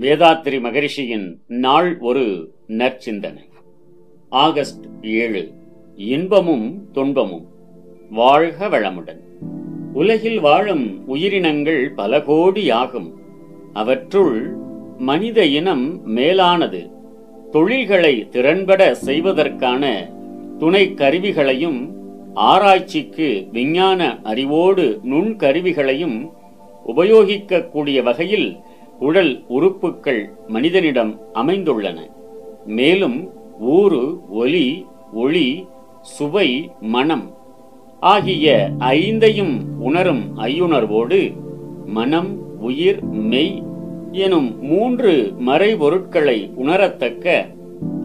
வேதாத்திரி மகரிஷியின் நாள் ஒரு நற்சிந்தனை. ஆகஸ்ட் ஏழு. இன்பமும் துன்பமும். வாழ்க வளமுடன். உலகில் வாழும் உயிரினங்கள் பல கோடி ஆகும் அவற்றுள் மனித இனம் மேலானது. தொழில்களை திறன்பட செய்வதற்கான துணை கருவிகளையும் ஆராய்ச்சிக்கு விஞ்ஞான அறிவோடு நுண்கருவிகளையும் உபயோகிக்கக்கூடிய வகையில் உடல் உறுப்புக்கள் மனிதனிடம் அமைந்துள்ளன. மேலும் ஊறு ஒலி ஒளி சுவை மனம் ஆகிய ஐந்தையும் உணரும் ஐயுணர்வோடு மனம் உயிர் மெய் எனும் மூன்று மறைபொருட்களை உணரத்தக்க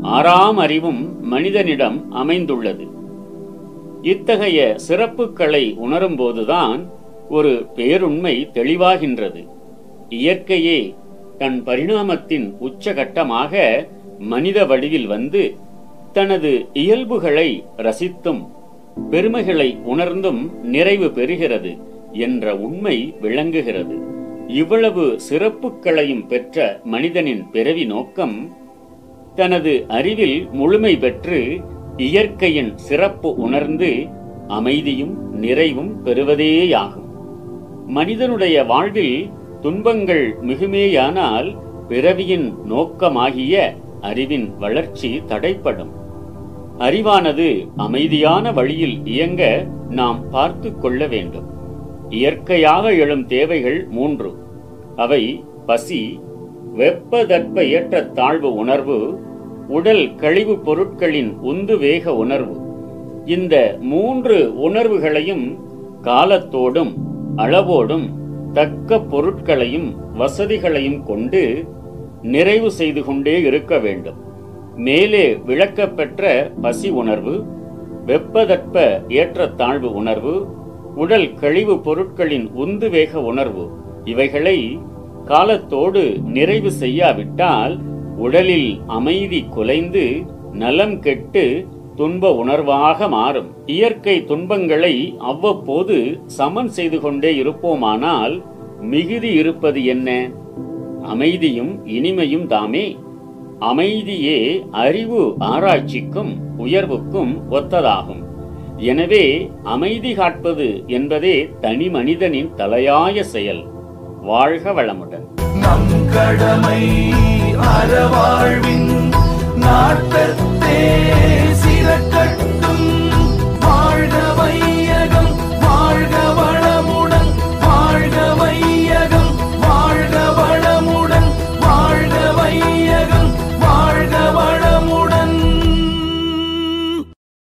ஆறாம் அறிவும் மனிதனிடம் அமைந்துள்ளது. இத்தகைய சிறப்புகளை உணரும்போதுதான் ஒரு பேருண்மை தெளிவாகின்றது. இயற்கையே தன் பரிணாமத்தின் உச்சகட்டமாக மனித வடிவில் வந்து தனது இயல்புகளை ரசித்தும் பெருமைகளை உணர்ந்தும் நிறைவு பெறுகிறது என்ற உண்மை விளங்குகிறது. இவ்வளவு சிறப்புகளையும் பெற்ற மனிதனின் பிறவி நோக்கம் தனது அறிவில் முழுமை பெற்று இயற்கையின் சிறப்பு உணர்ந்து அமைதியும் நிறைவும் பெறுவதேயாகும். மனிதனுடைய வாழ்வில் துன்பங்கள் மிகுமேயானால் பிறவியின் நோக்கமாகிய அறிவின் வளர்ச்சி தடைப்படும் அறிவானது அமைதியான வழியில் இயங்க நாம் பார்த்து கொள்ள வேண்டும். இயற்கையாக எழும் தேவைகள் மூன்று. அவை பசி வெப்பதற்ப ஏற்ற தாழ்வு உணர்வு உடல் கழிவு பொருட்களின் உந்து வேக உணர்வு. இந்த மூன்று உணர்வுகளையும் காலத்தோடும் அளவோடும் தக்க பொருட்களையும் வசதிகளையும் கொண்டு நிறைவு செய்து கொண்டே இருக்க வேண்டும். மேலே விளக்கப்பெற்ற பசி உணர்வு வெப்பதட்ப ஏற்றத்தாழ்வு உணர்வு உடல் கழிவு பொருட்களின் உந்து வேக உணர்வு இவைகளை காலத்தோடு நிறைவு செய்யாவிட்டால் உடலில் அமைதி குலைந்து நலம் கெட்டு துன்ப உணர்வாக மாறும். இயற்கை துன்பங்களை அவ்வப்போது சமன் செய்து கொண்டே இருப்போமானால் மிகுதி இருப்பது என்ன? அமைதியும் இனிமையும் தாமே. அமைதியே அறிவு ஆராய்ச்சிக்கும் உயர்வுக்கும் ஒத்ததாகும். எனவே அமைதி காட்பது என்பதே தனி மனிதனின் தலையாய செயல். வாழ்க வளமுடன். நம் கடமை அறவாழ்வின்